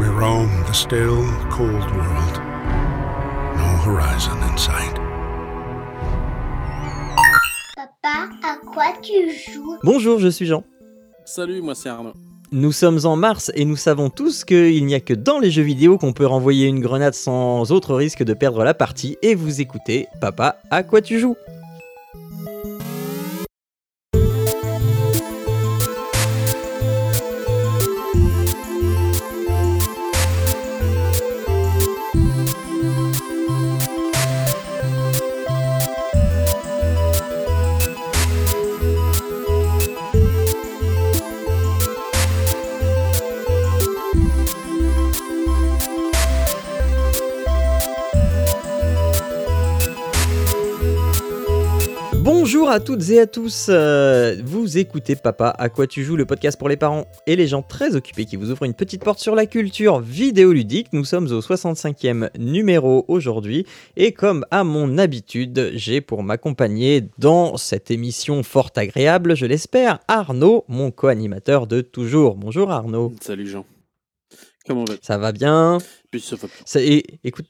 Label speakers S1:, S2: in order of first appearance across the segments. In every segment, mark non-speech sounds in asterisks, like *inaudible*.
S1: We roam the still, cold world. No horizon in sight.
S2: Papa, à quoi tu joues?
S3: Bonjour, je suis Jean.
S4: Salut, moi c'est Arnaud.
S3: Nous sommes en mars et nous savons tous qu'il n'y a que dans les jeux vidéo qu'on peut renvoyer une grenade sans autre risque de perdre la partie et vous écoutez Papa, à quoi tu joues? Bonjour à toutes et à tous, euh, vous écoutez Papa à quoi tu joues, le podcast pour les parents et les gens très occupés qui vous ouvrent une petite porte sur la culture vidéoludique. Nous sommes au 65e numéro aujourd'hui et comme à mon habitude, j'ai pour m'accompagner dans cette émission fort agréable, je l'espère, Arnaud, mon co-animateur de toujours. Bonjour Arnaud.
S4: Salut Jean. Comment vas-tu?
S3: Ça va bien?
S4: Puis ça va.
S3: Ça- et, écoute,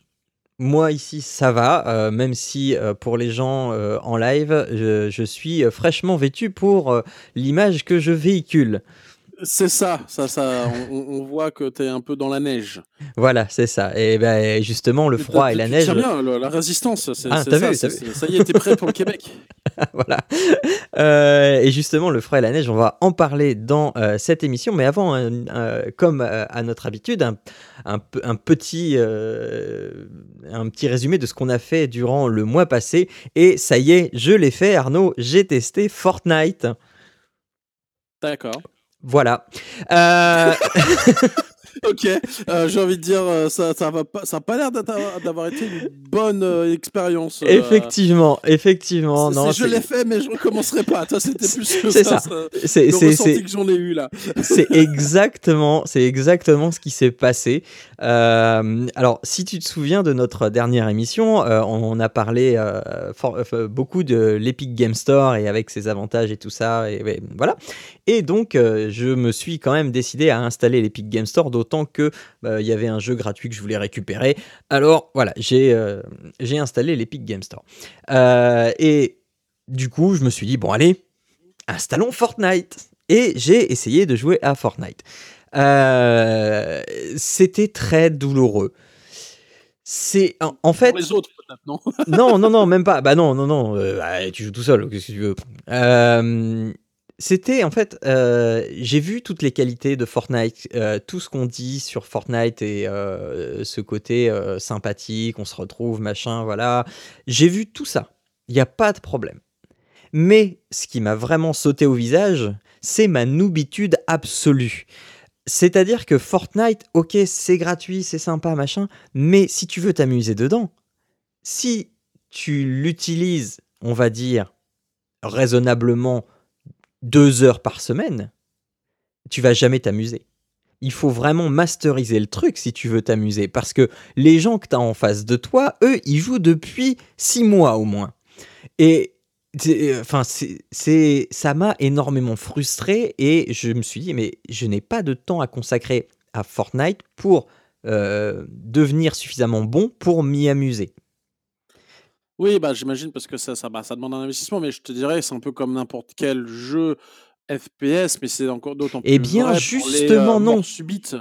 S3: moi ici ça va, euh, même si euh, pour les gens euh, en live, je, suis fraîchement vêtu pour l'image que je véhicule.
S4: C'est ça, ça, ça. On, voit que t'es un peu dans la neige.
S3: Voilà, c'est ça. Et ben justement, le froid
S4: Tu-
S3: et la
S4: tu
S3: neige.
S4: bien, la résistance. C'est,
S3: Ah, t'as
S4: ça,
S3: vu,
S4: c'est- ça y est, t'es prêt pour le Québec. *laughs*
S3: voilà. Euh, et justement, le froid et la neige, on va en parler dans euh, cette émission. Mais avant, euh, comme euh, à notre habitude, un, un pe- un petit, un petit résumé de ce qu'on a fait durant le mois passé. Et ça y est, je l'ai fait, Arnaud. J'ai testé Fortnite.
S4: D'accord.
S3: Voilà. Euh, *laughs*
S4: Ok. euh, j'ai envie de dire, euh, ça, ça va pas, ça a pas l'air d'avoir été une bonne euh, expérience.
S3: effectivement, effectivement. Non,
S4: je l'ai fait, mais je recommencerai pas. Toi, c'était plus que
S3: C'est
S4: ça.
S3: ça. c'est
S4: le que j'en ai eu là. *laughs*
S3: C'est exactement, c'est exactement ce qui s'est passé. Alors, si tu te souviens de notre dernière émission, on, on a parlé for- beaucoup de l'Epic Game Store et avec ses avantages et tout ça, et voilà. Et donc, je me suis quand même décidé à installer l'Epic Game Store, d'autant que euh, il y avait un jeu gratuit que je voulais récupérer. Alors, voilà, j'ai euh, j'ai installé l'Epic Game Store. Euh, et du coup, je me suis dit bon, allez, installons Fortnite. Et j'ai essayé de jouer à Fortnite. Euh, C'était très douloureux. C'est en, en fait
S4: Pour les autres, non?
S3: Non non non même pas bah non non non euh, bah, tu joues tout seul qu'est-ce que tu veux? Euh, c'était en fait euh, j'ai vu toutes les qualités de Fortnite euh, tout ce qu'on dit sur Fortnite et euh, ce côté sympathique on se retrouve machin voilà. J'ai vu tout ça. Il n'y a pas de problème. Mais ce qui m'a vraiment sauté au visage c'est ma noobitude absolue. C'est-à-dire que Fortnite, ok, c'est gratuit, c'est sympa, machin, mais si tu veux t'amuser dedans, si tu l'utilises, on va dire, raisonnablement deux heures par semaine, tu vas jamais t'amuser. Il faut vraiment masteriser le truc si tu veux t'amuser, parce que les gens que tu as en face de toi, eux, ils jouent depuis six mois au moins. Et c'est- enfin, c'est- ça m'a énormément frustré et je me suis dit, mais je n'ai pas de temps à consacrer à Fortnite pour euh, devenir suffisamment bon pour m'y amuser.
S4: Oui, bah, j'imagine parce que ça, ça, bah, ça demande un investissement, mais je te dirais, c'est un peu comme n'importe quel jeu FPS, mais c'est encore d'autant plus
S3: Eh bien,
S4: vrai pour
S3: justement,
S4: les, euh,
S3: non.
S4: subites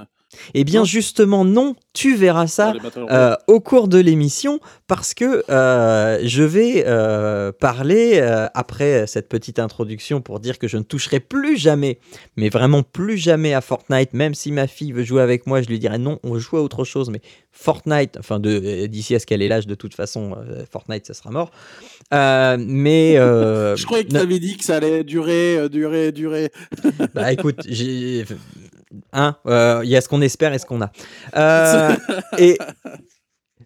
S3: Eh bien,
S4: Non.
S3: justement, non, tu verras ça euh, au cours de l'émission parce que euh, je vais euh, parler euh, après cette petite introduction pour dire que je ne toucherai plus jamais, mais vraiment plus jamais à Fortnite, même si ma fille veut jouer avec moi, je lui dirais non, on joue à autre chose, mais Fortnite, enfin de- d'ici à ce qu'elle ait l'âge, de toute façon, euh, Fortnite, ça sera mort. Euh, mais euh, *laughs*
S4: je croyais que tu avais dit que ça allait durer, durer, durer.
S3: bah écoute, j'ai. Hein, euh, il y a ce qu'on espère et ce qu'on a. Euh, et.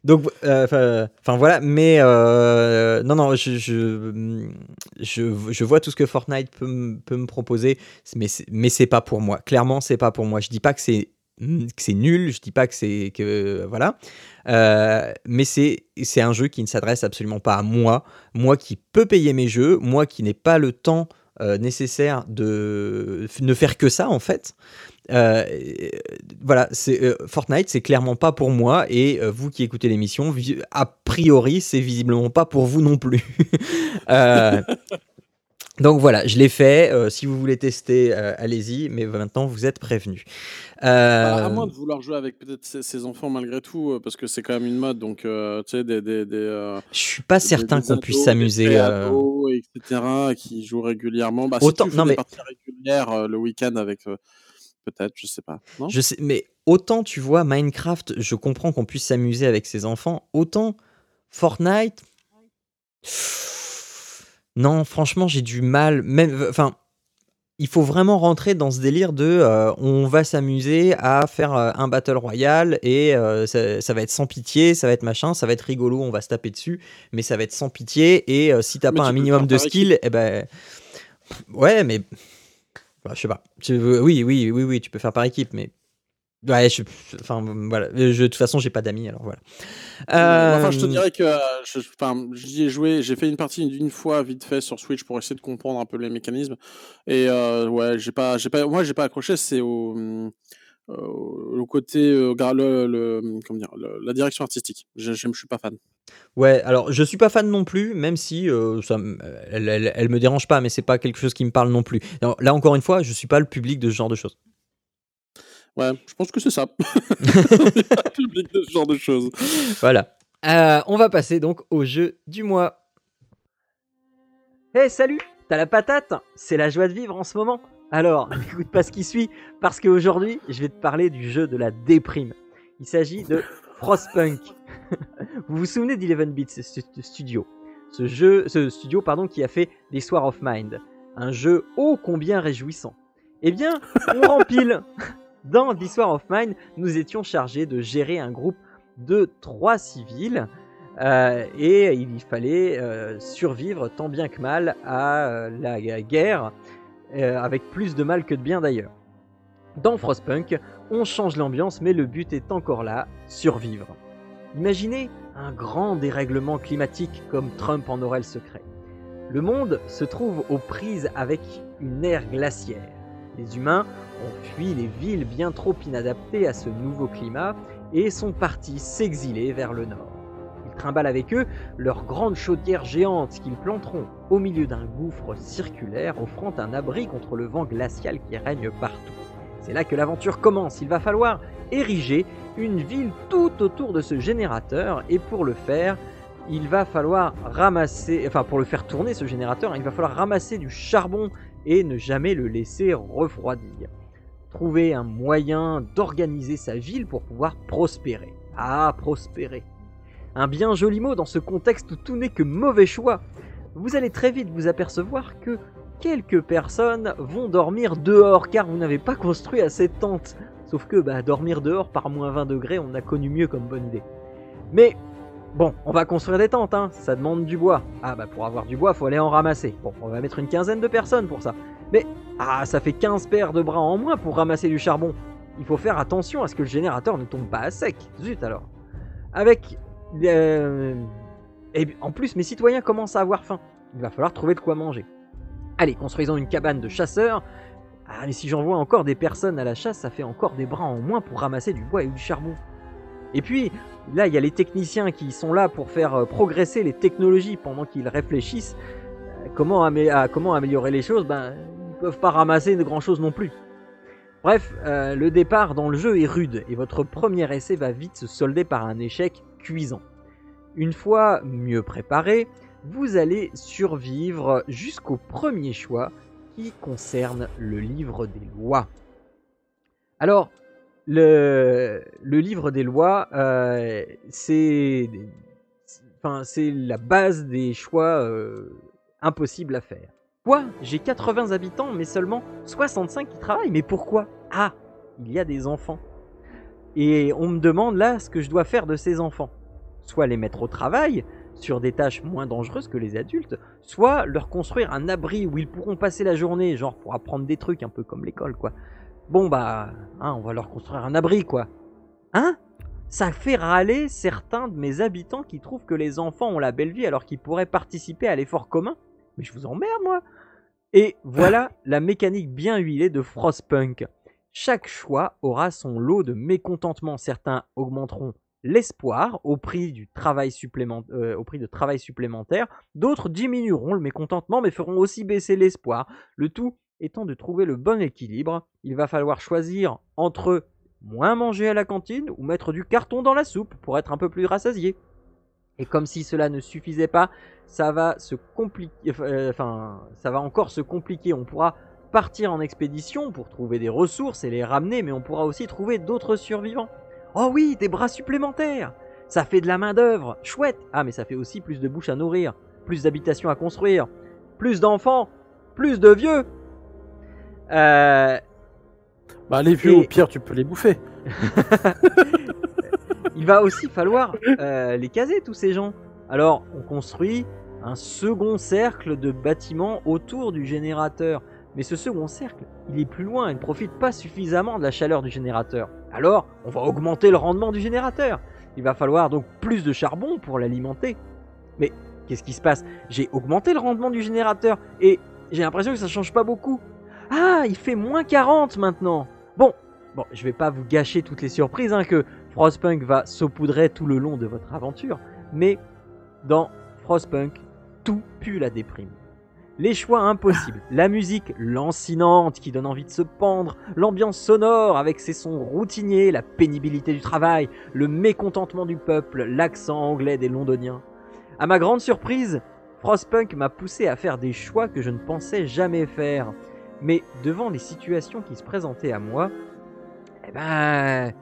S3: Donc, euh, enfin voilà, mais non, non, je, je, je, vois tout ce que Fortnite peut, me- proposer, mais mais c'est pas pour moi. Clairement, c'est pas pour moi. Je dis pas que c'est que c'est nul, je dis pas que c'est que voilà, mais c'est c'est un jeu qui ne s'adresse absolument pas à moi, moi qui peux payer mes jeux, moi qui n'ai pas le temps euh, nécessaire de ne faire que ça en fait. Euh, voilà, c'est euh, Fortnite, c'est clairement pas pour moi et vous qui écoutez l'émission, a priori, c'est visiblement pas pour vous non plus. *laughs* Donc voilà, je l'ai fait. euh, si vous voulez tester, euh, allez-y. Mais maintenant, vous êtes prévenus.
S4: Bah, à
S3: Euh,
S4: moins de vouloir jouer avec peut-être ses, ses enfants malgré tout, euh, parce que c'est quand même une mode, donc tu sais, des, des, des,
S3: je suis pas
S4: des-
S3: certain qu'on puisse s'amuser.
S4: etc., qui jouent régulièrement. Bah, si
S3: Autant,
S4: tu fais
S3: non
S4: des
S3: mais
S4: parties régulières le week-end avec, peut-être, je sais pas, non?
S3: Je sais, mais autant tu vois Minecraft, je comprends qu'on puisse s'amuser avec ses enfants, autant Fortnite. Non, franchement, j'ai du mal. Même, enfin, il faut vraiment rentrer dans ce délire de, euh, on va s'amuser à faire euh, un battle royale et euh, ça, ça va être sans pitié, ça va être machin, ça va être rigolo, on va se taper dessus, mais ça va être sans pitié et si t'as
S4: Mais
S3: pas
S4: tu
S3: un minimum de skill, eh ben, ouais, mais bah, je sais pas. Tu- oui, oui, oui, oui, tu peux faire par équipe, mais Ouais, je, enfin voilà. Je, de toute façon, j'ai pas d'amis, alors voilà.
S4: Ouais, Enfin, je te
S3: Euh,
S4: dirais que euh, enfin, j'y ai joué, j'ai fait une partie d'une fois vite fait sur Switch pour essayer de comprendre un peu les mécanismes. Et euh, ouais, j'ai pas, j'ai pas, moi j'ai pas accroché, c'est au, au, au côté, euh, le, le- comment dire, le- la direction artistique. Je, je, je suis pas fan.
S3: Ouais, alors je suis pas fan non plus, même si euh, ça, elle, elle, elle me dérange pas, mais c'est pas quelque chose qui me parle non plus. Alors, là encore une fois, je suis pas le public de ce genre de choses.
S4: Ouais, je pense que c'est ça. On est pas public de ce genre de choses.
S3: Voilà. Euh, on va passer donc au jeu du mois. Hey, salut T'as la patate? C'est la joie de vivre en ce moment Alors, *laughs* n'écoute pas ce qui suit, parce qu'aujourd'hui, je vais te parler du jeu de la déprime. Il s'agit de Frostpunk. *laughs* vous vous souvenez d'Eleven stu- studio? Ce, jeu, ce studio pardon, qui a fait This War of Mind, un jeu ô combien réjouissant. Eh bien, on *laughs* rempile Dans War of Mine, nous étions chargés de gérer un groupe de trois civils euh, et il fallait euh, survivre tant bien que mal à euh, la guerre, avec plus de mal que de bien d'ailleurs. Dans Frostpunk, on change l'ambiance, mais le but est encore là, survivre. Imaginez un grand dérèglement climatique comme Trump en aurait le secret. Le monde se trouve aux prises avec une ère glaciaire. Les humains ont fui les villes bien trop inadaptées à ce nouveau climat et sont partis s'exiler vers le nord. Ils trimballent avec eux leur grande chaudière géante qu'ils planteront au milieu d'un gouffre circulaire offrant un abri contre le vent glacial qui règne partout. C'est là que l'aventure commence, il va falloir ériger une ville tout autour de ce générateur et pour le faire, il va falloir ramasser, enfin pour le faire tourner ce générateur, il va falloir ramasser du charbon et ne jamais le laisser refroidir. Trouver un moyen d'organiser sa ville pour pouvoir prospérer. Ah, prospérer. Un bien joli mot dans ce contexte où tout n'est que mauvais choix. Vous allez très vite vous apercevoir que quelques personnes vont dormir dehors car vous n'avez pas construit assez de tentes. Sauf que bah, dormir dehors par moins 20 degrés, on a connu mieux comme bonne idée. Mais Bon, on va construire des tentes, hein. ça demande du bois. Ah bah pour avoir du bois, faut aller en ramasser. Bon, on va mettre une quinzaine de personnes pour ça. Mais, ah, ça fait 15 paires de bras en moins pour ramasser du charbon. Il faut faire attention à ce que le générateur ne tombe pas à sec. Zut alors. Avec... euh, Et en plus, mes citoyens commencent à avoir faim. Il va falloir trouver de quoi manger. Allez, construisons une cabane de chasseurs. Ah, mais si j'envoie encore des personnes à la chasse, ça fait encore des bras en moins pour ramasser du bois et du charbon. Et puis, là, il y a les techniciens qui sont là pour faire euh, progresser les technologies pendant qu'ils réfléchissent euh, comment, à comment améliorer les choses? Ben, ils peuvent pas ramasser de grand chose non plus. Bref, euh, le départ dans le jeu est rude et votre premier essai va vite se solder par un échec cuisant. Une fois mieux préparé, vous allez survivre jusqu'au premier choix qui concerne le livre des lois. Alors, le, livre des lois, euh, c'est la base des choix euh, impossibles à faire. Quoi? J'ai 80 habitants, mais seulement 65 qui travaillent. Mais pourquoi? Ah, il y a des enfants. Et on me demande là ce que je dois faire de ces enfants. Soit les mettre au travail, sur des tâches moins dangereuses que les adultes, soit leur construire un abri où ils pourront passer la journée, genre pour apprendre des trucs un peu comme l'école, quoi. Bon bah, hein, on va leur construire un abri, quoi. Hein? Ça fait râler certains de mes habitants qui trouvent que les enfants ont la belle vie alors qu'ils pourraient participer à l'effort commun. Mais je vous emmerde, moi Et voilà *laughs* la mécanique bien huilée de Frostpunk. Chaque choix aura son lot de mécontentement. Certains augmenteront l'espoir au prix du travail supplémentaire, euh, au prix de travail supplémentaire. D'autres diminueront le mécontentement, mais feront aussi baisser l'espoir. Le tout étant de trouver le bon équilibre. Il va falloir choisir entre moins manger à la cantine ou mettre du carton dans la soupe pour être un peu plus rassasié. Et comme si cela ne suffisait pas, ça va se compliquer, euh, ça va encore se compliquer. On pourra partir en expédition pour trouver des ressources et les ramener, mais on pourra aussi trouver d'autres survivants. Oh oui, des bras supplémentaires Ça fait de la main-d'œuvre Chouette Ah, mais ça fait aussi plus de bouches à nourrir, plus d'habitations à construire, plus d'enfants, plus de vieux euh...
S4: Bah, les vieux, au pire, tu peux les bouffer. *laughs*
S3: Il va aussi falloir euh, les caser, tous ces gens. Alors, on construit un second cercle de bâtiments autour du générateur. Mais ce second cercle, il est plus loin et ne profite pas suffisamment de la chaleur du générateur. Alors, on va augmenter le rendement du générateur. Il va falloir donc plus de charbon pour l'alimenter. Mais qu'est-ce qui se passe? J'ai augmenté le rendement du générateur et j'ai l'impression que ça change pas beaucoup. Ah, il fait moins 40 maintenant. Bon, bon, je vais pas vous gâcher toutes les surprises hein, que Frostpunk va saupoudrer tout le long de votre aventure, mais dans Frostpunk, tout pue la déprime. Les choix impossibles, la musique lancinante qui donne envie de se pendre, l'ambiance sonore avec ses sons routiniers, la pénibilité du travail, le mécontentement du peuple, l'accent anglais des londoniens. À ma grande surprise, Frostpunk m'a poussé à faire des choix que je ne pensais jamais faire. Mais devant les situations qui se présentaient à moi, eh ben,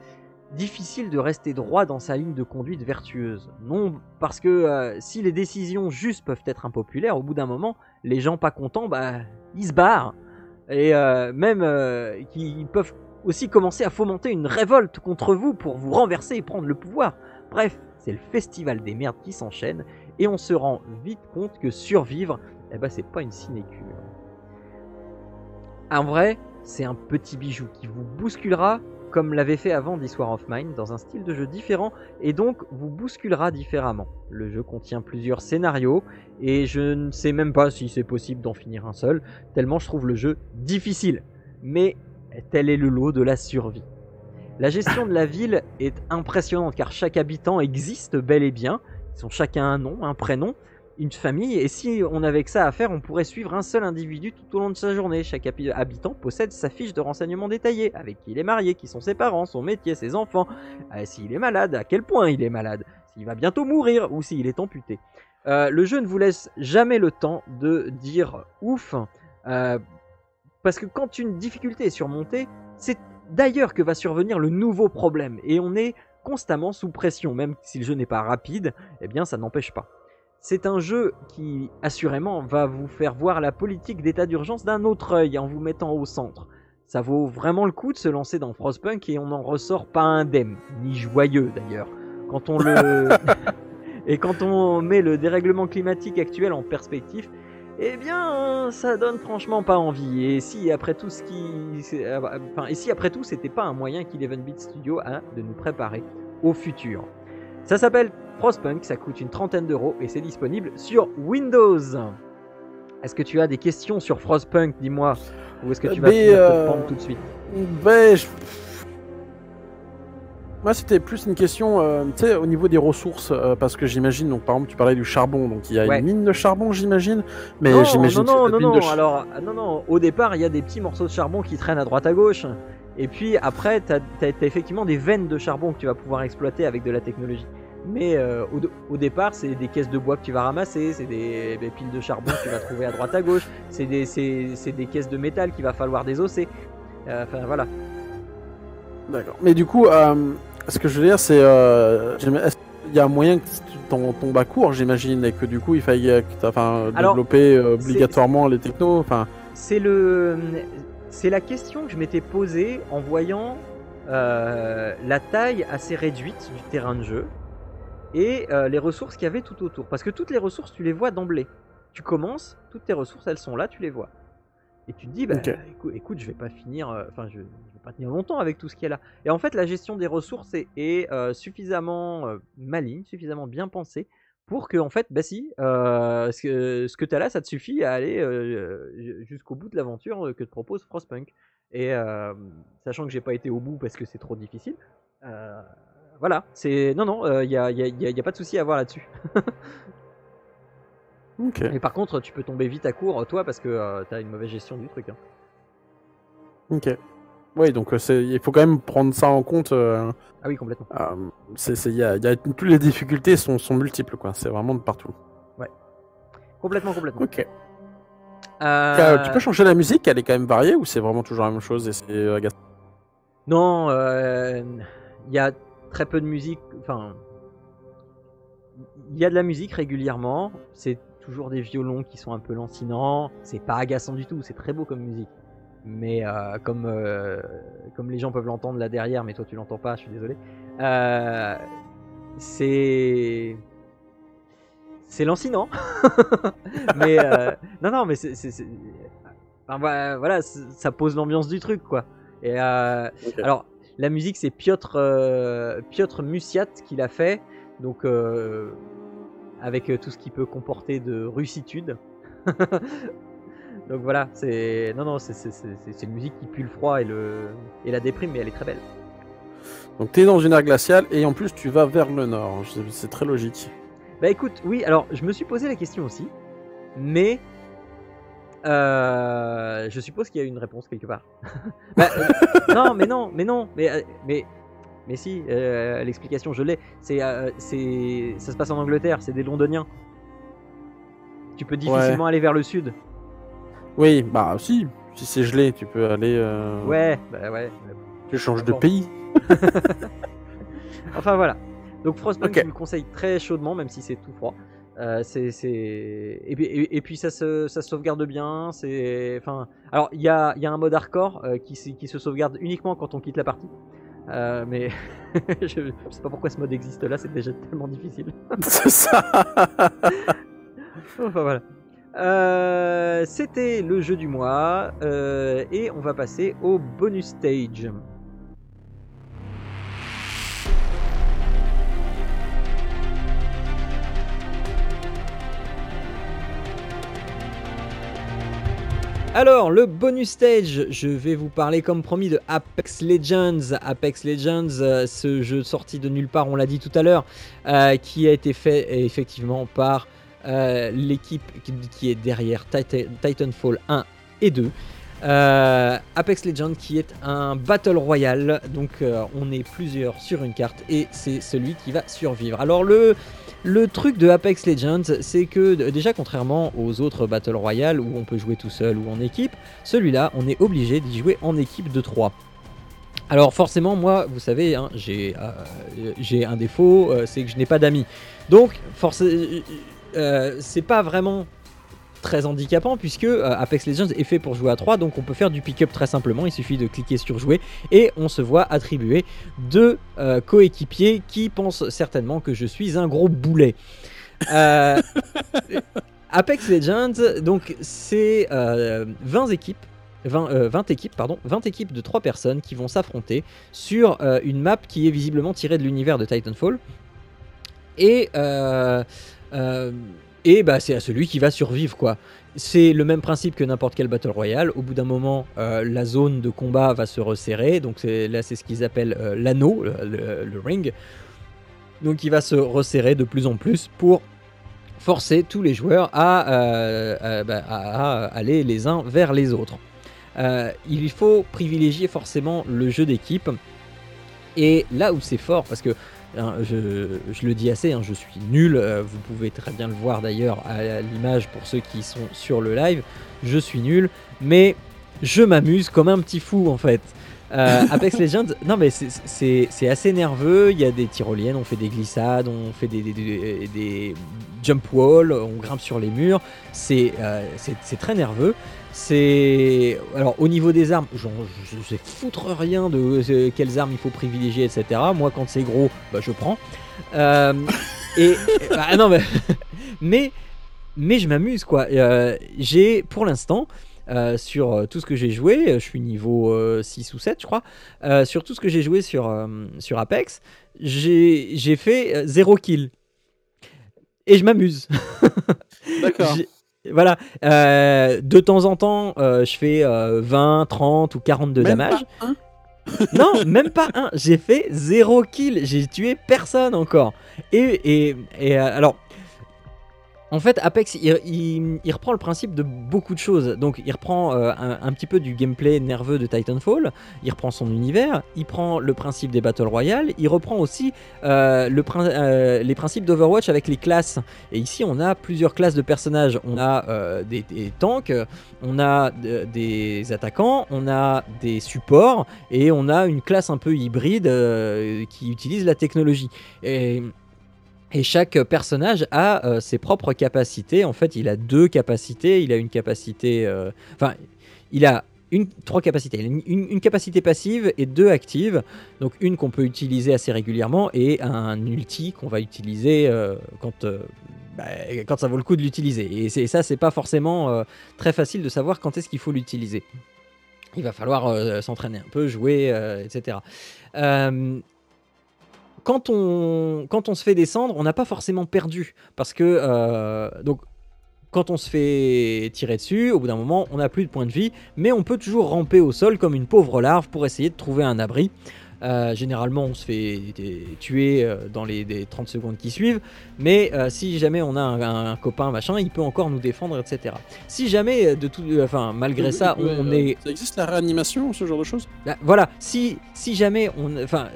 S3: difficile de rester droit dans sa ligne de conduite vertueuse. Non, parce que euh, si les décisions justes peuvent être impopulaires, au bout d'un moment, les gens pas contents, bah, ils se barrent. Et euh, même euh, qu'ils peuvent aussi commencer à fomenter une révolte contre vous pour vous renverser et prendre le pouvoir. Bref, c'est le festival des merdes qui s'enchaîne et on se rend vite compte que survivre, eh ben, c'est pas une sinécure. En vrai, c'est un petit bijou qui vous bousculera comme l'avait fait avant This War of Mine, dans un style de jeu différent et donc vous bousculera différemment. Le jeu contient plusieurs scénarios et je ne sais même pas si c'est possible d'en finir un seul, tellement je trouve le jeu difficile. Mais tel est le lot de la survie. La gestion de la ville est impressionnante car chaque habitant existe bel et bien. Ils ont chacun un nom, un prénom, une famille, et si on avait que ça à faire, on pourrait suivre un seul individu tout au long de sa journée. Chaque habitant possède sa fiche de renseignements détaillés, avec qui il est marié, qui sont ses parents, son métier, ses enfants, euh, s'il est malade, à quel point il est malade, s'il va bientôt mourir ou s'il est amputé. Euh, le jeu ne vous laisse jamais le temps de dire ouf, euh, parce que quand une difficulté est surmontée, c'est d'ailleurs que va survenir le nouveau problème, et on est constamment sous pression, même si le jeu n'est pas rapide, eh bien ça n'empêche pas. C'est un jeu qui, assurément, va vous faire voir la politique d'état d'urgence d'un autre œil en vous mettant au centre. Ça vaut vraiment le coup de se lancer dans Frostpunk et on n'en ressort pas indemne, ni joyeux d'ailleurs. Quand on le *laughs* et quand on met le dérèglement climatique actuel en perspective, eh bien, ça donne franchement pas envie. Et si après tout ce qui, enfin, et si après tout, c'était pas un moyen qu'Eleven Beat Studio a de nous préparer au futur. Ça s'appelle Frostpunk, ça coûte une trentaine d'euros et c'est disponible sur Windows. Est-ce que tu as des questions sur Frostpunk, dis-moi Ou est-ce que tu vas te prendre tout de suite?
S4: ben, Moi, c'était plus une question, euh, tu sais, au niveau des ressources, euh, parce que j'imagine, donc par exemple, tu parlais du charbon, donc il y a une mine de charbon, j'imagine, mais j'imagine.
S3: Non, non, non, non, alors, non, non, au départ, il y a des petits morceaux de charbon qui traînent à droite à gauche, et puis après, tu as, effectivement des veines de charbon que tu vas pouvoir exploiter avec de la technologie. Mais euh, au, départ, c'est des caisses de bois que tu vas ramasser, c'est des, piles de charbon que tu vas trouver à droite à gauche, c'est des, des, caisses de métal qu'il va falloir désosser. Euh, enfin voilà.
S4: D'accord. Mais du coup, euh, ce que je veux dire, c'est. il y a un moyen que tu tombes à court, j'imagine, et que du coup, il faille enfin, développer obligatoirement les technos. Enfin.
S3: C'est le. C'est la question que je m'étais posée en voyant la taille assez réduite du terrain de jeu et euh, les ressources qu'il y avait tout autour. Parce que toutes les ressources, tu les vois d'emblée. Tu commences, toutes tes ressources, elles sont là, tu les vois. Et tu te dis, bah, écoute, je vais pas finir, euh, enfin, je, vais pas tenir longtemps avec tout ce qui est là. Et en fait, la gestion des ressources est, euh, suffisamment maligne, suffisamment bien pensée pour que en fait, bah si, ce que, ce que tu as là, ça te suffit à aller jusqu'au bout de l'aventure que te propose Frostpunk. Et sachant que j'ai pas été au bout parce que c'est trop difficile, voilà, c'est non non, il y a, y, a, y, a, pas de souci à avoir là-dessus. *laughs*
S4: ok.
S3: Mais par contre, tu peux tomber vite à court, toi, parce que tu as une mauvaise gestion du truc. Hein.
S4: Ok. Oui, donc il faut quand même prendre ça en compte. ah
S3: oui, complètement.
S4: c'est, y a, y a, toutes les difficultés sont, sont multiples, quoi. C'est vraiment de partout.
S3: Ouais. Complètement, complètement.
S4: Ok. Euh... Tu peux changer la musique, elle est quand même variée ou c'est vraiment toujours la même chose et c'est agaçant?
S3: Non, il y a très peu de musique. Enfin, il y a de la musique régulièrement. C'est toujours des violons qui sont un peu lancinants. C'est pas agaçant du tout. C'est très beau comme musique mais euh, comme, euh, comme les gens peuvent l'entendre là derrière, mais toi tu l'entends pas, je suis désolé. Euh, c'est. C'est lancinant. *laughs* mais. non, non, mais c'est. Enfin, voilà, ça pose l'ambiance du truc, quoi. Et alors, la musique, c'est Piotr, Piotr Musiat qui l'a fait. Donc, avec tout ce qui peut comporter de russitude. *laughs* Donc voilà, c'est non non, c'est une musique qui pue le froid et le et la déprime, mais elle est très belle.
S4: Donc tu es dans une ère glaciale et en plus tu vas vers le nord. C'est très logique.
S3: Bah écoute, oui, alors je me suis posé la question aussi, mais euh, je suppose qu'il y a une réponse quelque part. *laughs* bah, euh, non, mais non, mais non, mais euh, mais mais si, l'explication je l'ai. C'est c'est ça se passe en Angleterre, c'est des Londoniens. Tu peux difficilement aller vers le sud.
S4: Oui, bah si, si c'est gelé, tu peux aller.
S3: Ouais, bah ouais.
S4: Tu changes de pays. *laughs*
S3: enfin voilà. Donc Frostpunk, je vous le conseille très chaudement, même si c'est tout froid. Euh, c'est, c'est... Et, et, et, puis ça se, ça sauvegarde bien. C'est, enfin, alors il y a, y a, un mode hardcore euh, qui, qui, se sauvegarde uniquement quand on quitte la partie. Euh, mais *laughs* je, je, sais pas pourquoi ce mode existe là, c'est déjà tellement difficile. *laughs*
S4: c'est ça. *laughs*
S3: enfin voilà. C'était le jeu du mois et on va passer au bonus stage. Alors, le bonus stage, je vais vous parler comme promis de Apex Legends. Apex Legends, euh, ce jeu sorti de nulle part, on l'a dit tout à l'heure, qui a été fait effectivement par euh, l'équipe qui est derrière Titanfall 1 et 2. Euh, Apex Legends qui est un Battle Royale, donc euh, on est plusieurs sur une carte et c'est celui qui va survivre. Alors le, le truc de Apex Legends, c'est que déjà contrairement aux autres Battle Royale où on peut jouer tout seul ou en équipe, celui-là on est obligé d'y jouer en équipe de 3. Alors forcément moi vous savez hein, j'ai un défaut, c'est que je n'ai pas d'amis. Donc forcément euh, c'est pas vraiment très handicapant puisque euh, Apex Legends est fait pour jouer à 3 donc on peut faire du pick-up très simplement il suffit de cliquer sur jouer et on se voit attribuer deux euh, coéquipiers qui pensent certainement que je suis un gros boulet *laughs* Apex Legends donc c'est 20 équipes 20, équipes, pardon, 20 équipes de 3 personnes qui vont s'affronter sur une map qui est visiblement tirée de l'univers de Titanfall. Et euh, et bah, c'est à celui qui va survivre, quoi. C'est le même principe que n'importe quel Battle Royale. Au bout d'un moment, euh, la zone de combat va se resserrer. Donc là, c'est ce qu'ils appellent euh, l'anneau, le, ring. Donc il va se resserrer de plus en plus pour forcer tous les joueurs à, bah, à aller les uns vers les autres. il faut privilégier forcément le jeu d'équipe. Et là où c'est fort, parce que Hein, je, le dis assez, hein, je suis nul. Euh, vous pouvez très bien le voir d'ailleurs à l'image pour ceux qui sont sur le live. Je suis nul, mais je m'amuse comme un petit fou en fait. Euh, *laughs* Apex Legends, non mais c'est assez nerveux. Il y a des tyroliennes, on fait des glissades, on fait des, des, jump walls, on grimpe sur les murs. C'est euh, très nerveux. C'est alors au niveau des armes, je, sais foutre rien de euh, quelles armes il faut privilégier, etc. Moi, quand c'est gros, bah, je prends. Euh, et bah, non, mais, *laughs* mais mais je m'amuse quoi. Euh, j'ai pour l'instant sur tout ce que j'ai joué, je suis niveau 6 ou 7 je crois, sur tout ce que j'ai joué sur, sur Apex, j'ai fait 0 kill. et je m'amuse. *laughs*
S4: D'accord.
S3: Voilà, euh, de temps en temps, euh, je fais euh, 20, 30 ou 40 de
S4: Même
S3: damage.
S4: pas un *laughs*
S3: Non, même pas un. J'ai fait zéro kill. J'ai tué personne encore. Et, et, et, euh, alors, en fait, Apex, il, reprend le principe de beaucoup de choses. Donc, il reprend euh, un, petit peu du gameplay nerveux de Titanfall. Il reprend son univers. Il prend le principe des Battle Royale. Il reprend aussi euh, euh, les principes d'Overwatch avec les classes. Et ici, on a plusieurs classes de personnages. On a des, des tanks, on a de- des attaquants, on a des supports et on a une classe un peu hybride qui utilise la technologie. Et, et chaque personnage a euh, ses propres capacités. En fait, il a deux capacités. Il a une capacité. euh, Enfin, il a une, trois capacités. Une, capacité passive et deux actives. Donc, une qu'on peut utiliser assez régulièrement et un ulti qu'on va utiliser euh, quand. euh, bah, quand ça vaut le coup de l'utiliser. Et c'est- ça, c'est pas forcément euh, très facile de savoir quand est-ce qu'il faut l'utiliser. Il va falloir euh, s'entraîner un peu, jouer, euh, etc. Euh, quand, on, quand on se fait descendre, on n'a pas forcément perdu. Parce que, euh, donc, quand on se fait tirer dessus, au bout d'un moment, on n'a plus de points de vie, mais on peut toujours ramper au sol comme une pauvre larve pour essayer de trouver un abri. Euh, généralement, on se fait tuer euh, dans les, les 30 secondes qui suivent, mais euh, si jamais on a un, un copain, machin, il peut encore nous défendre, etc. Si jamais, de tout, enfin, malgré ça, on,
S4: Ouais,
S3: est
S4: Ça existe la réanimation, ce genre de choses?
S3: Bah, voilà, si, si jamais on. Enfin,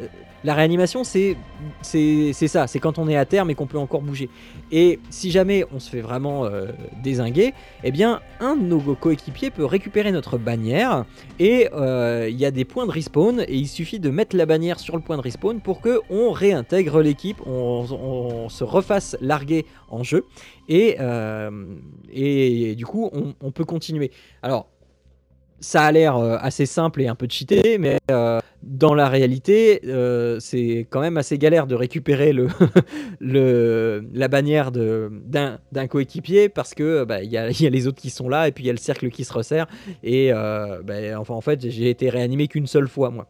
S3: la réanimation, c'est ça, c'est quand on est à terre mais qu'on peut encore bouger. Et si jamais on se fait vraiment euh, désinguer, eh bien, un de nos coéquipiers peut récupérer notre bannière et euh, il y a des points de respawn et il suffit de mettre la bannière sur le point de respawn pour que on réintègre l'équipe, on, se refasse larguer en jeu et, euh, et du coup, on, peut continuer. Alors ça a l'air euh, assez simple et un peu cheaté, mais euh, dans la réalité, c'est quand même assez galère de récupérer le, *laughs* le, la bannière d'un coéquipier parce que bah, il y, a, y a les autres qui sont là et puis il y a le cercle qui se resserre. Et bah, enfin, en fait, j'ai été réanimé qu'une seule fois, moi.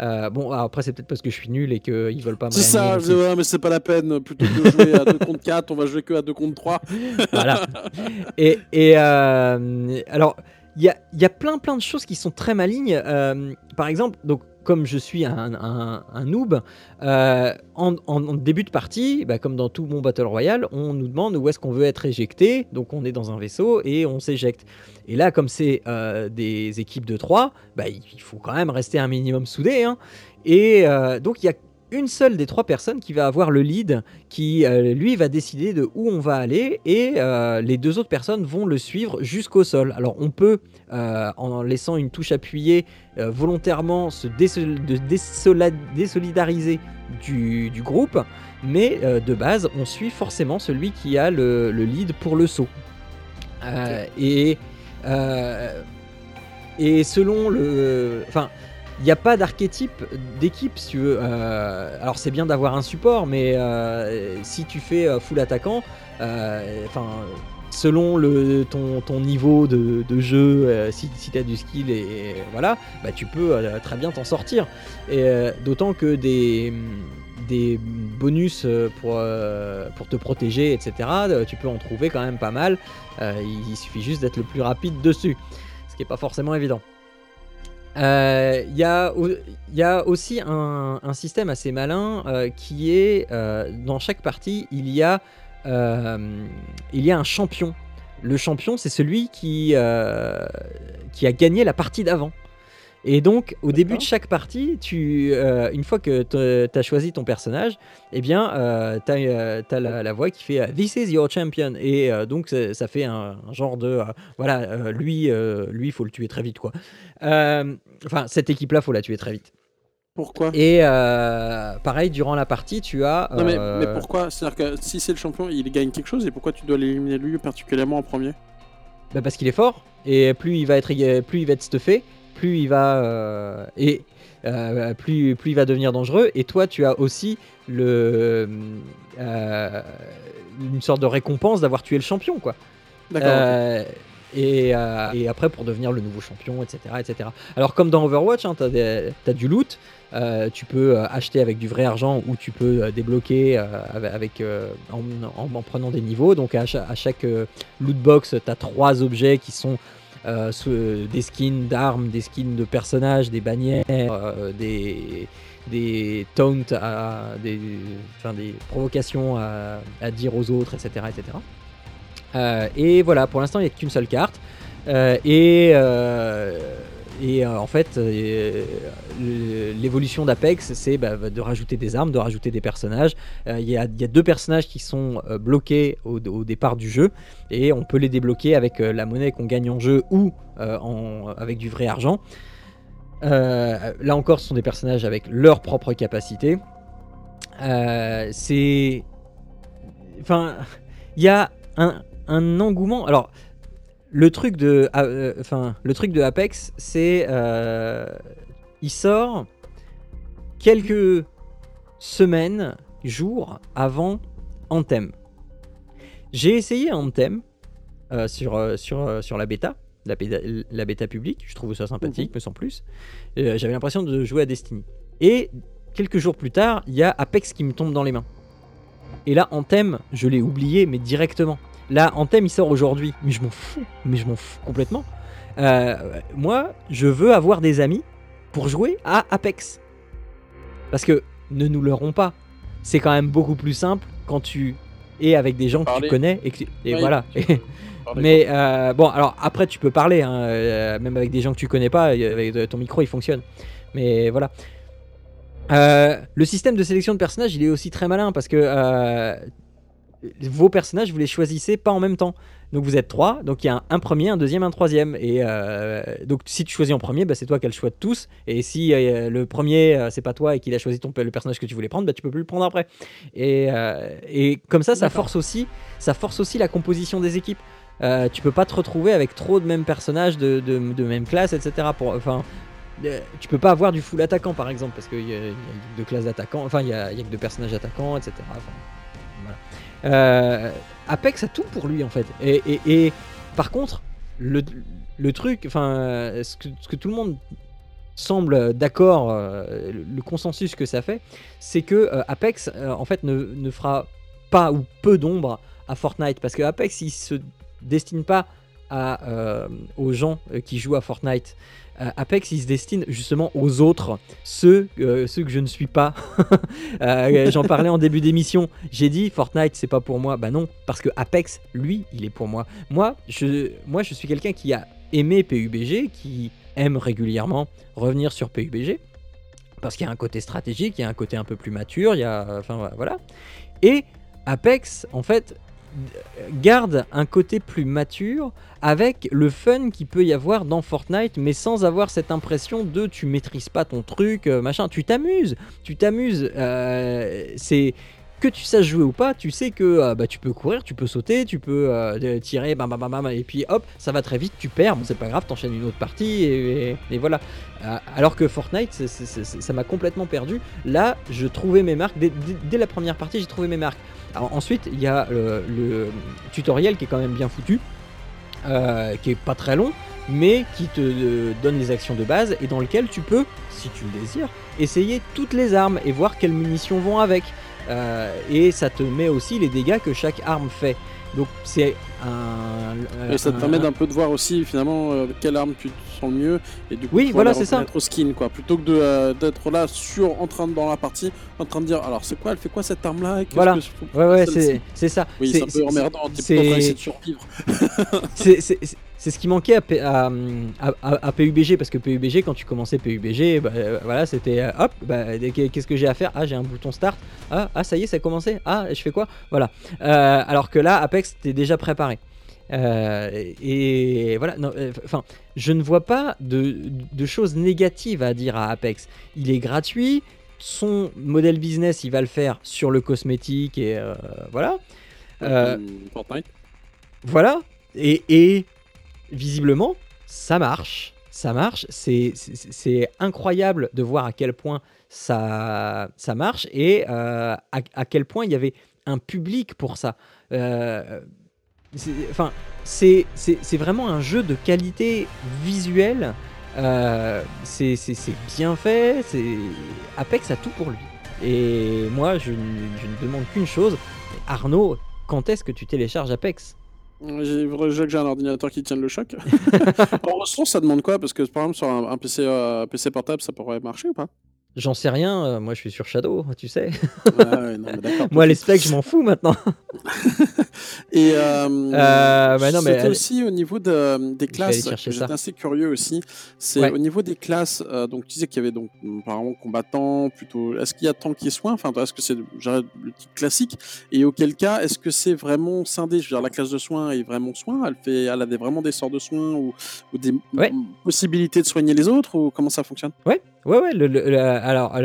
S3: Euh, bon, alors après, c'est peut-être parce que je suis nul et qu'ils veulent pas me
S4: C'est ça, je ouais, mais c'est pas la peine. Plutôt que de jouer à 2 contre 4, on va jouer que à 2 contre 3. *laughs*
S3: voilà. Et, et, euh, alors, il y a, y a plein plein de choses qui sont très malignes. Euh, par exemple, donc comme je suis un, un- noob, euh, en, début de partie, bah, comme dans tout bon Battle Royale, on nous demande où est-ce qu'on veut être éjecté. Donc on est dans un vaisseau et on s'éjecte. Et là, comme c'est euh, des équipes de 3, bah, il il faut quand même rester un minimum soudé. hein. Et euh, donc il y a une seule des trois personnes qui va avoir le lead, qui euh, lui va décider de où on va aller, et euh, les deux autres personnes vont le suivre jusqu'au sol. Alors on peut, euh, en laissant une touche appuyée, volontairement se désol- de désola- désolidariser du, du groupe, mais de base, on suit forcément celui qui a le, le lead pour le saut. Et, et selon le. Enfin, il n'y a pas d'archétype d'équipe, si tu veux. Euh, alors, c'est bien d'avoir un support, mais euh, si tu fais euh, full attaquant, enfin. selon ton, niveau de, jeu, si, si tu as du skill et, voilà, bah, tu peux très bien t'en sortir. Et d'autant que des, bonus pour, te protéger, etc., tu peux en trouver quand même pas mal. Il suffit juste d'être le plus rapide dessus, ce qui n'est pas forcément évident. Euh, Il il y a aussi un, système assez malin euh, qui est euh, dans chaque partie, il y a, euh, un champion. Le champion, c'est celui euh, qui a gagné la partie d'avant. Et donc, au début de chaque partie, tu, euh, une fois que tu as choisi ton personnage, eh bien, euh, tu as, la, la voix qui fait euh, This is your champion. Et euh, donc, ça, fait un, un genre de euh, voilà, euh, lui, euh, lui, il faut le tuer très vite, quoi. Euh, Enfin, cette équipe-là, faut la tuer très vite.
S4: Pourquoi?
S3: Et euh, pareil, durant la partie, tu as.
S4: Non, mais,
S3: euh,
S4: mais pourquoi? C'est-à-dire que si c'est le champion, il gagne quelque chose et pourquoi tu dois l'éliminer lui particulièrement en premier?
S3: Bah parce qu'il est fort et plus il va être plus il va être stuffé, plus il va euh, et euh, plus plus il va devenir dangereux et toi tu as aussi le euh, une sorte de récompense d'avoir tué le champion quoi.
S4: D'accord.
S3: et, euh, et après pour devenir le nouveau champion, etc. etc. Alors comme dans Overwatch, hein, tu as, du loot, euh, tu peux acheter avec du vrai argent ou tu peux débloquer avec, en, prenant des niveaux. Donc à, chaque loot box, tu as trois objets qui sont des skins d'armes, des skins de personnages, des bannières, des, des taunts, des, enfin, des provocations à, à, dire aux autres, etc. etc. Euh, et voilà, pour l'instant, il n'y a qu'une seule carte. Euh, et euh, en fait, l'évolution d'Apex, c'est bah, de rajouter des armes, de rajouter des personnages. Il y, a deux personnages qui sont bloqués au, départ du jeu, et on peut les débloquer avec la monnaie qu'on gagne en jeu ou avec du vrai argent. là encore, ce sont des personnages avec leur propre capacité. c'est. Enfin, il y a un, un engouement. Alors, le truc de, ah, euh, le truc de Apex, c'est, euh, il sort quelques semaines, jours avant Anthem. J'ai essayé Anthem euh, sur, sur, sur la bêta, la bêta, la bêta publique. Je trouve ça sympathique, mhm. mais sans plus. J'avais l'impression de jouer à Destiny. Et quelques jours plus tard, il y a Apex qui me tombe dans les mains. Et là, Anthem, je l'ai oublié, mais directement. Là, Anthem, il sort aujourd'hui, mais je m'en fous, mais je m'en fous complètement. Euh, moi, je veux avoir des amis pour jouer à Apex. Parce que ne nous leurrons pas, c'est quand même beaucoup plus simple quand tu es avec des gens que tu connais et, et voilà. mais euh, bon, alors après tu peux parler, hein, euh, même avec des gens que tu connais pas, avec ton micro il fonctionne. Mais voilà. le système de sélection de personnages, il est aussi très malin parce que vos personnages, vous les choisissez pas en même temps. Donc vous êtes trois, donc il y a un, premier, un deuxième, un troisième. Et euh, donc si tu choisis en premier, bah, c'est toi qui as le choix de tous. Et si euh, le premier, euh, c'est pas toi et qu'il a choisi ton, le personnage que tu voulais prendre, bah, tu peux plus le prendre après. Et, et comme ça, ça force, aussi, ça force aussi la composition des équipes. tu peux pas te retrouver avec trop de mêmes personnages de, de, même classe, etc. Pour, enfin, tu peux pas avoir du full attaquant par exemple parce qu'il y, y, a deux classes d'attaquants, enfin il y a, y a, que deux personnages attaquants, etc. Euh, Apex a tout pour lui en fait. Et, par contre, le, truc, enfin, ce que, tout le monde semble d'accord, euh, le, consensus que ça fait, c'est que euh, Apex en fait ne, fera pas ou peu d'ombre à Fortnite parce que Apex il se destine pas à, aux gens qui jouent à Fortnite. Euh, Apex, il se destine justement aux autres, ceux, euh, ceux que je ne suis pas. *laughs* Euh, j'en parlais en début d'émission. J'ai dit Fortnite, c'est pas pour moi. Bah non, parce que Apex, lui, il est pour moi. Moi, je, moi, je suis quelqu'un qui a aimé PUBG, qui aime régulièrement revenir sur PUBG. Parce qu'il y a un côté stratégique, il y a un côté un peu plus mature, il y a. Enfin voilà. Et Apex, en fait, garde un côté plus mature avec le fun qui peut y avoir dans Fortnite, mais sans avoir cette impression de tu maîtrises pas ton truc, euh, machin. Tu t'amuses, tu t'amuses. Euh, c'est que tu saches jouer ou pas, tu sais que euh, bah, tu peux courir, tu peux sauter, tu peux tirer, bam, bam, bam, et puis hop, ça va très vite, tu perds, bon c'est pas grave, t'enchaînes une autre partie, et, voilà. alors que Fortnite, ça m'a complètement perdu. Là, je trouvais mes marques, dès la première partie, j'ai trouvé mes marques ensuite, il y a le, tutoriel qui est quand même bien foutu, euh, qui est pas très long, mais qui te euh, donne les actions de base et dans lequel tu peux, si tu le désires, essayer toutes les armes et voir quelles munitions vont avec. Euh, et ça te met aussi les dégâts que chaque arme fait. Donc c'est un.
S4: Et ça te permet d'un peu de voir aussi finalement euh, quelle arme tu te sens le mieux et du coup
S3: oui, voilà, c'est ça.
S4: au skin quoi, plutôt que de euh, d'être là sur en train de, dans la partie en train de dire alors c'est quoi, elle fait quoi cette arme là
S3: Voilà. ouais ouais c'est ça.
S4: Oui c'est un peu emmerdant, t'es en train de survivre. *laughs*
S3: c'est ce qui manquait à, à, PUBG parce que PUBG quand tu commençais PUBG bah, euh, voilà c'était hop bah, qu'est-ce que j'ai à faire? Ah j'ai un bouton start ah, ah ça y est ça a commencé ah je fais quoi? Voilà alors que là Apex t'es déjà préparé euh, et voilà, euh, enfin, je ne vois pas de, choses négatives à dire à Apex. Il est gratuit, son modèle business, il va le faire sur le cosmétique et euh, voilà. Voilà, et, visiblement, ça marche. Ça marche, c'est incroyable de voir à quel point ça, ça marche et à, quel point il y avait un public pour ça. C'est- enfin, c'est c'est- c'est vraiment un jeu de qualité visuelle. Euh, c'est c'est- c'est bien fait. c'est Apex a tout pour lui. Et moi, je, ne- je ne demande qu'une chose. Arnaud, quand est-ce que tu télécharges Apex?
S4: J'ai déjà que j'ai un ordinateur qui tienne le choc. *laughs* en ressources, ça demande quoi? Parce que par exemple, sur un, un PC, euh, PC portable, ça pourrait marcher ou pas?
S3: J'en sais rien. euh, Moi, je suis sur Shadow, tu sais.
S4: Ouais, *laughs* ouais, non, mais d'accord.
S3: Moi, les specs, je m'en fous maintenant. *laughs*
S4: Et euh,
S3: Euh, bah non, mais
S4: c'était
S3: elle-
S4: aussi au niveau de, des classes. J'étais assez curieux aussi. C'est
S3: Ouais.
S4: au niveau des classes. euh, donc tu disais qu'il y avait donc apparemment combattant plutôt. Est-ce qu'il y a tank et soin Enfin, est-ce que c'est le type classique? Et auquel cas, est-ce que c'est vraiment scindé? Je veux dire, la classe de soin est vraiment soin. Elle fait, elle a des, vraiment des sorts de soins ou, ou des possibilités de soigner les autres ou comment ça fonctionne?
S3: Ouais, ouais, ouais. le- le- le- alors,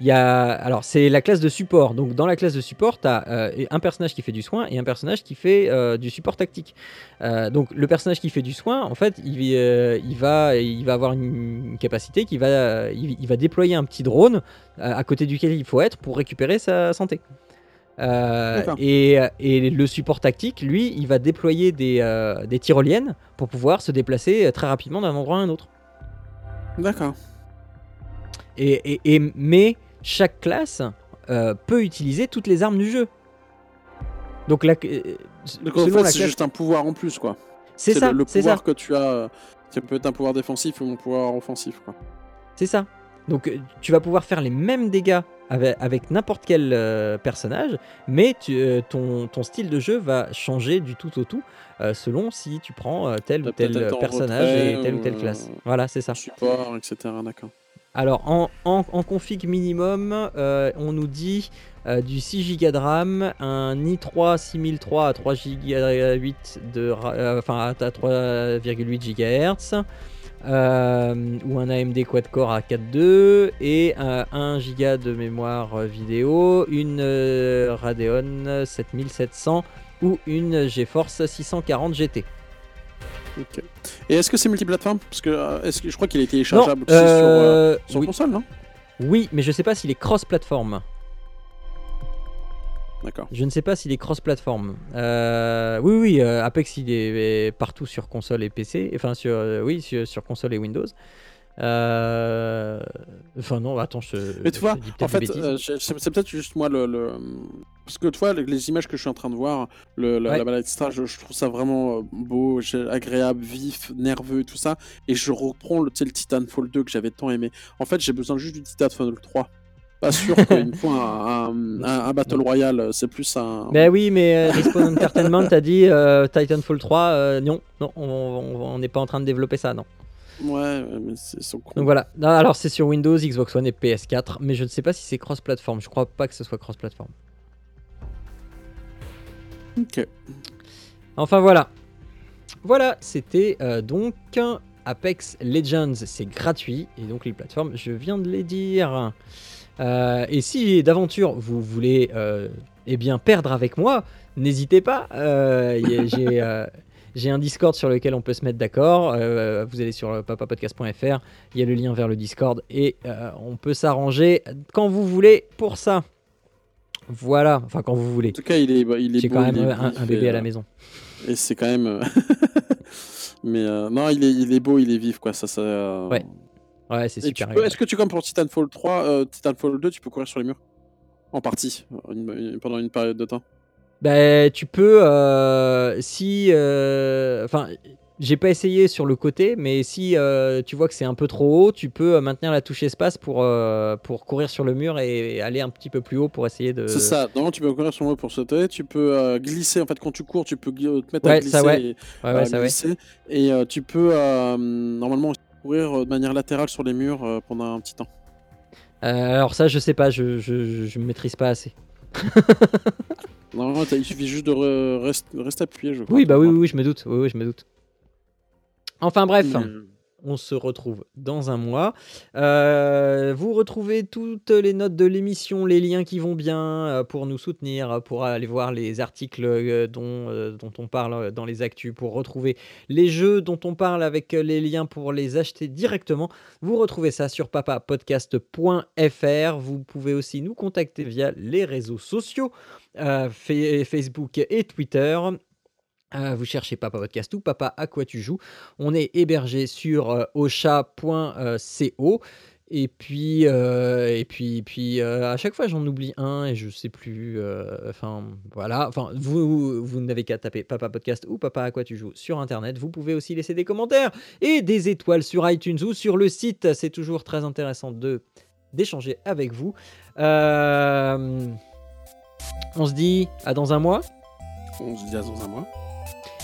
S3: il y a, alors c'est la classe de support. Donc, dans la classe de support, tu as un personnage qui fait du soin et un personnage qui fait euh, du support tactique. Euh, donc, le personnage qui fait du soin, en fait, il, euh, il va, il va avoir une, une capacité qui va, euh, il, il va déployer un petit drone euh, à côté duquel il faut être pour récupérer sa santé. Euh, et, et le support tactique, lui, il va déployer des, euh, des tyroliennes pour pouvoir se déplacer euh, très rapidement d'un endroit à un autre.
S4: D'accord.
S3: Et, et- et- mais chaque classe euh, peut utiliser toutes les armes du jeu. Donc, la, euh,
S4: Donc en fait, c'est
S3: classe-
S4: juste un pouvoir en plus, quoi.
S3: c'est ça,
S4: le, le pouvoir
S3: ça,
S4: que tu as. euh, Ça peut être un pouvoir défensif ou un pouvoir offensif, quoi.
S3: c'est ça. Donc, euh, tu vas pouvoir faire les mêmes dégâts avec, avec n'importe quel euh, personnage, mais tu- euh, ton, ton style de jeu va changer du tout au tout euh, selon si tu prends tel ou tel personnage et telle ou telle classe. Voilà, c'est ça.
S4: Support, etc. D'accord.
S3: Alors en, config minimum, euh, on nous dit euh, du 6 Go de RAM, un i3 6003 à 3 Go 8 de, ra- euh, enfin à à 3,8 GHz, euh, ou un AMD quad-core à 4.2 et euh, 1 Go de mémoire vidéo, une Radeon 7700 ou une GeForce 640 GT.
S4: Et est-ce que c'est multiplateforme? Parce que euh, est-ce que je crois qu'il est téléchargeable aussi sur, euh,
S3: euh,
S4: sur
S3: oui,
S4: console, non?
S3: Oui, mais je sais pas s'il est cross-platform.
S4: D'accord.
S3: Je ne sais pas s'il est cross-platform. Euh, oui, oui, Apex il est, est partout sur console et PC. Enfin, sur, oui, sur, sur console et Windows. Euh, Enfin, non, attends, je.
S4: Mais tu
S3: je
S4: vois, en fait, euh, c'est peut-être juste moi le, le- Parce que tu vois, les, les images que je suis en train de voir, le, la,
S3: Ouais.
S4: la balade, etc., je, je trouve ça vraiment euh, beau, agréable, vif, nerveux, tout ça. Et je reprends le, le Titanfall 2 que j'avais tant aimé. En fait, j'ai besoin juste du Titanfall 3. Pas sûr qu'il me faut un, un, un- un Battle Royale, c'est plus un.
S3: Ben oui, mais Respawn Entertainment a dit euh, Titanfall 3, euh, non, non, on- on on n'est pas en train de développer ça, non.
S4: Ouais, mais c'est sont cons.
S3: Donc voilà. Non, alors c'est sur Windows, Xbox One et PS4, mais je ne sais pas si c'est cross-platform. Je crois pas que ce soit cross-platform.
S4: Ok.
S3: Enfin voilà. Voilà, c'était euh, donc Apex Legends, c'est gratuit et donc les plateformes, je viens de les dire. Euh, et si d'aventure vous voulez euh, eh bien perdre avec moi, n'hésitez pas. J'ai *laughs* j'ai un Discord sur lequel on peut se mettre d'accord. Euh, vous allez sur papapodcast.fr, il y a le lien vers le Discord et euh, on peut s'arranger quand vous voulez pour ça. Voilà, enfin quand vous voulez.
S4: En tout cas, il est, bah, il est
S3: J'ai quand même un, bébé
S4: et,
S3: à la
S4: euh,
S3: maison.
S4: Et c'est quand même. *laughs* Mais euh, non, il est, il est beau, il est vif, quoi. Ça, ça,
S3: Ouais, Ouais, c'est super.
S4: Est-ce que tu, comme pour Titanfall 3, euh, Titanfall 2, tu peux courir sur les murs? En partie, une- une- pendant une période de temps
S3: Bah, tu peux, euh, si, euh, enfin, j'ai pas essayé sur le côté, mais si euh, tu vois que c'est un peu trop haut, tu peux maintenir la touche espace pour pour courir sur le mur et, aller un petit peu plus haut pour essayer de.
S4: C'est ça, normalement tu peux courir sur le mur pour sauter, tu peux glisser, en fait quand tu cours, tu peux te mettre à glisser,
S3: ça, ouais.
S4: et,
S3: Ouais,
S4: à
S3: ouais, ça ouais.
S4: glisser, et tu peux normalement courir de manière latérale sur les murs pendant un petit temps.
S3: Euh, alors ça, je sais pas, je je, je, je maîtrise pas assez. *laughs*
S4: Normalement il suffit juste de re- rest- rester appuyé, je crois.
S3: Oui, bah oui, oui, oui, je me doute. Oui, oui, je me doute. Enfin bref.
S4: voir.
S3: On se retrouve dans un mois. Euh, vous retrouvez toutes les notes de l'émission, les liens qui vont bien euh, pour nous soutenir, euh, pour aller voir les articles dont, on parle dans les actus, pour retrouver les jeux dont on parle avec les liens pour les acheter directement. Vous retrouvez ça sur papapodcast.fr. Vous pouvez aussi nous contacter via les réseaux sociaux, Fa- Facebook et Twitter. Euh, vous cherchez Papa Podcast ou Papa à quoi tu joues. On est hébergé sur euh, ocha.co. Et puis, euh, et puis, puis euh, à chaque fois j'en oublie un et je sais plus. euh, Enfin, voilà. Enfin, vous, vous n'avez qu'à taper Papa Podcast ou Papa à quoi tu joues sur internet. Vous pouvez aussi laisser des commentaires et des étoiles sur iTunes ou sur le site. C'est toujours très intéressant de d'échanger avec vous. Euh, on se dit à dans un mois.
S4: On se dit à dans un mois.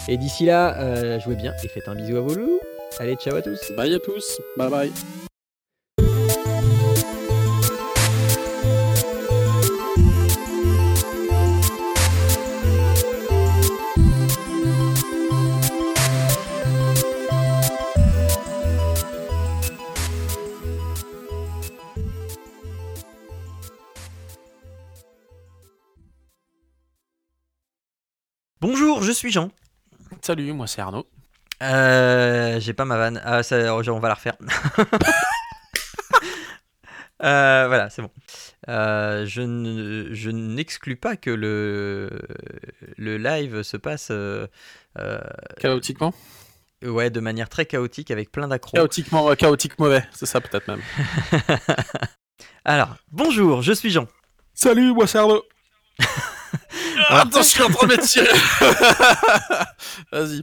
S3: Et d'ici là, euh, jouez bien et faites un bisou à vos loups. Allez, ciao à tous.
S4: Bye à tous. Bye bye.
S3: Bonjour, je suis Jean.
S4: Salut, moi c'est Arnaud.
S3: Euh, J'ai pas ma vanne. Ah, ça, on va la refaire. *laughs* Euh, voilà, c'est bon. Euh, je ne- je n'exclus pas que le, le live se passe euh, euh,
S4: Chaotiquement
S3: ouais, de manière très chaotique avec plein d'accros.
S4: Chaotiquement, euh, chaotique mauvais, c'est ça peut-être même. *laughs*
S3: Alors, bonjour, je suis Jean.
S4: Salut, moi c'est Arnaud. *laughs* Attends, je suis en train de tirer. *laughs* Vas-y.